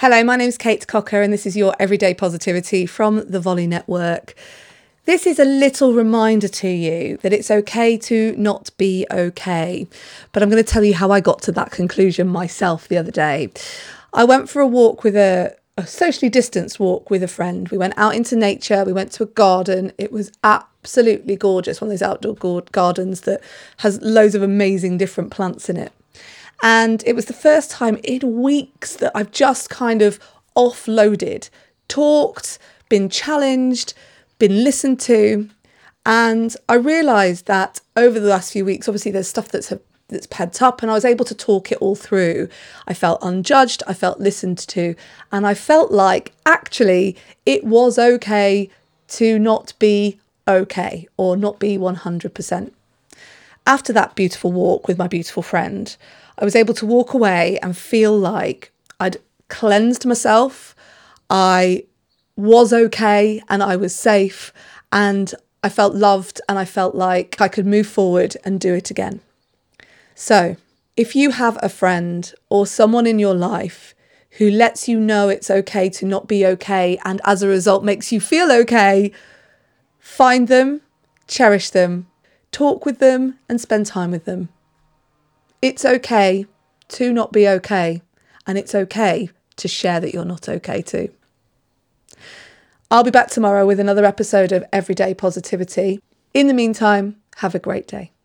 Hello, my name's Kate Cocker, and this is your Everyday Positivity from the Volley Network. This is a little reminder to you that it's okay to not be okay. But I'm going to tell you how I got to that conclusion myself the other day. I went for a walk with a, a socially distanced walk with a friend. We went out into nature, we went to a garden. It was absolutely gorgeous, one of those outdoor gardens that has loads of amazing different plants in it. And it was the first time in weeks that I've just kind of offloaded, talked, been challenged, been listened to. And I realised that over the last few weeks, obviously, there's stuff that's that's pent up, and I was able to talk it all through. I felt unjudged, I felt listened to, and I felt like actually it was okay to not be okay or not be 100%. After that beautiful walk with my beautiful friend, I was able to walk away and feel like I'd cleansed myself. I was okay and I was safe and I felt loved and I felt like I could move forward and do it again. So, if you have a friend or someone in your life who lets you know it's okay to not be okay and as a result makes you feel okay, find them, cherish them, talk with them, and spend time with them. It's okay to not be okay, and it's okay to share that you're not okay too. I'll be back tomorrow with another episode of Everyday Positivity. In the meantime, have a great day.